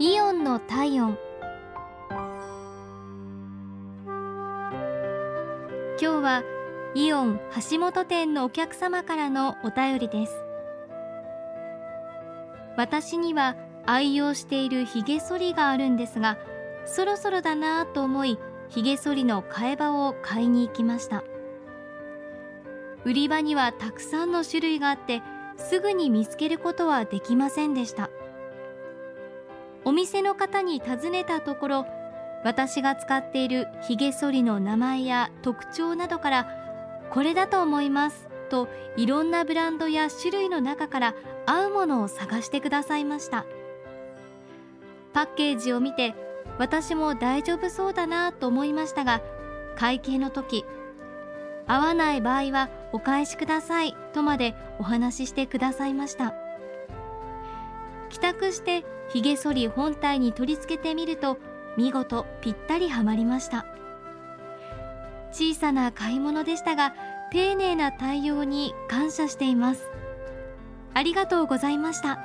イオンの体温。今日はイオン橋本店のお客様からのお便りです。私には愛用しているひげ剃りがあるんですがそろそろだなと思いひげ剃りの替え刃を買いに行きました。売り場にはたくさんの種類があってすぐに見つけることはできませんでした。お店の方に尋ねたところ私が使っているひげ剃りの名前や特徴などからこれだと思いますといろんなブランドや種類の中から合うものを探してくださいました。パッケージを見て私も大丈夫そうだなと思いましたが会計の時合わない場合はお返しくださいとまでお話ししてくださいました。帰宅してひげ剃り本体に取り付けてみると見事ぴったりはまりました。小さな買い物でしたが丁寧な対応に感謝しています。ありがとうございました。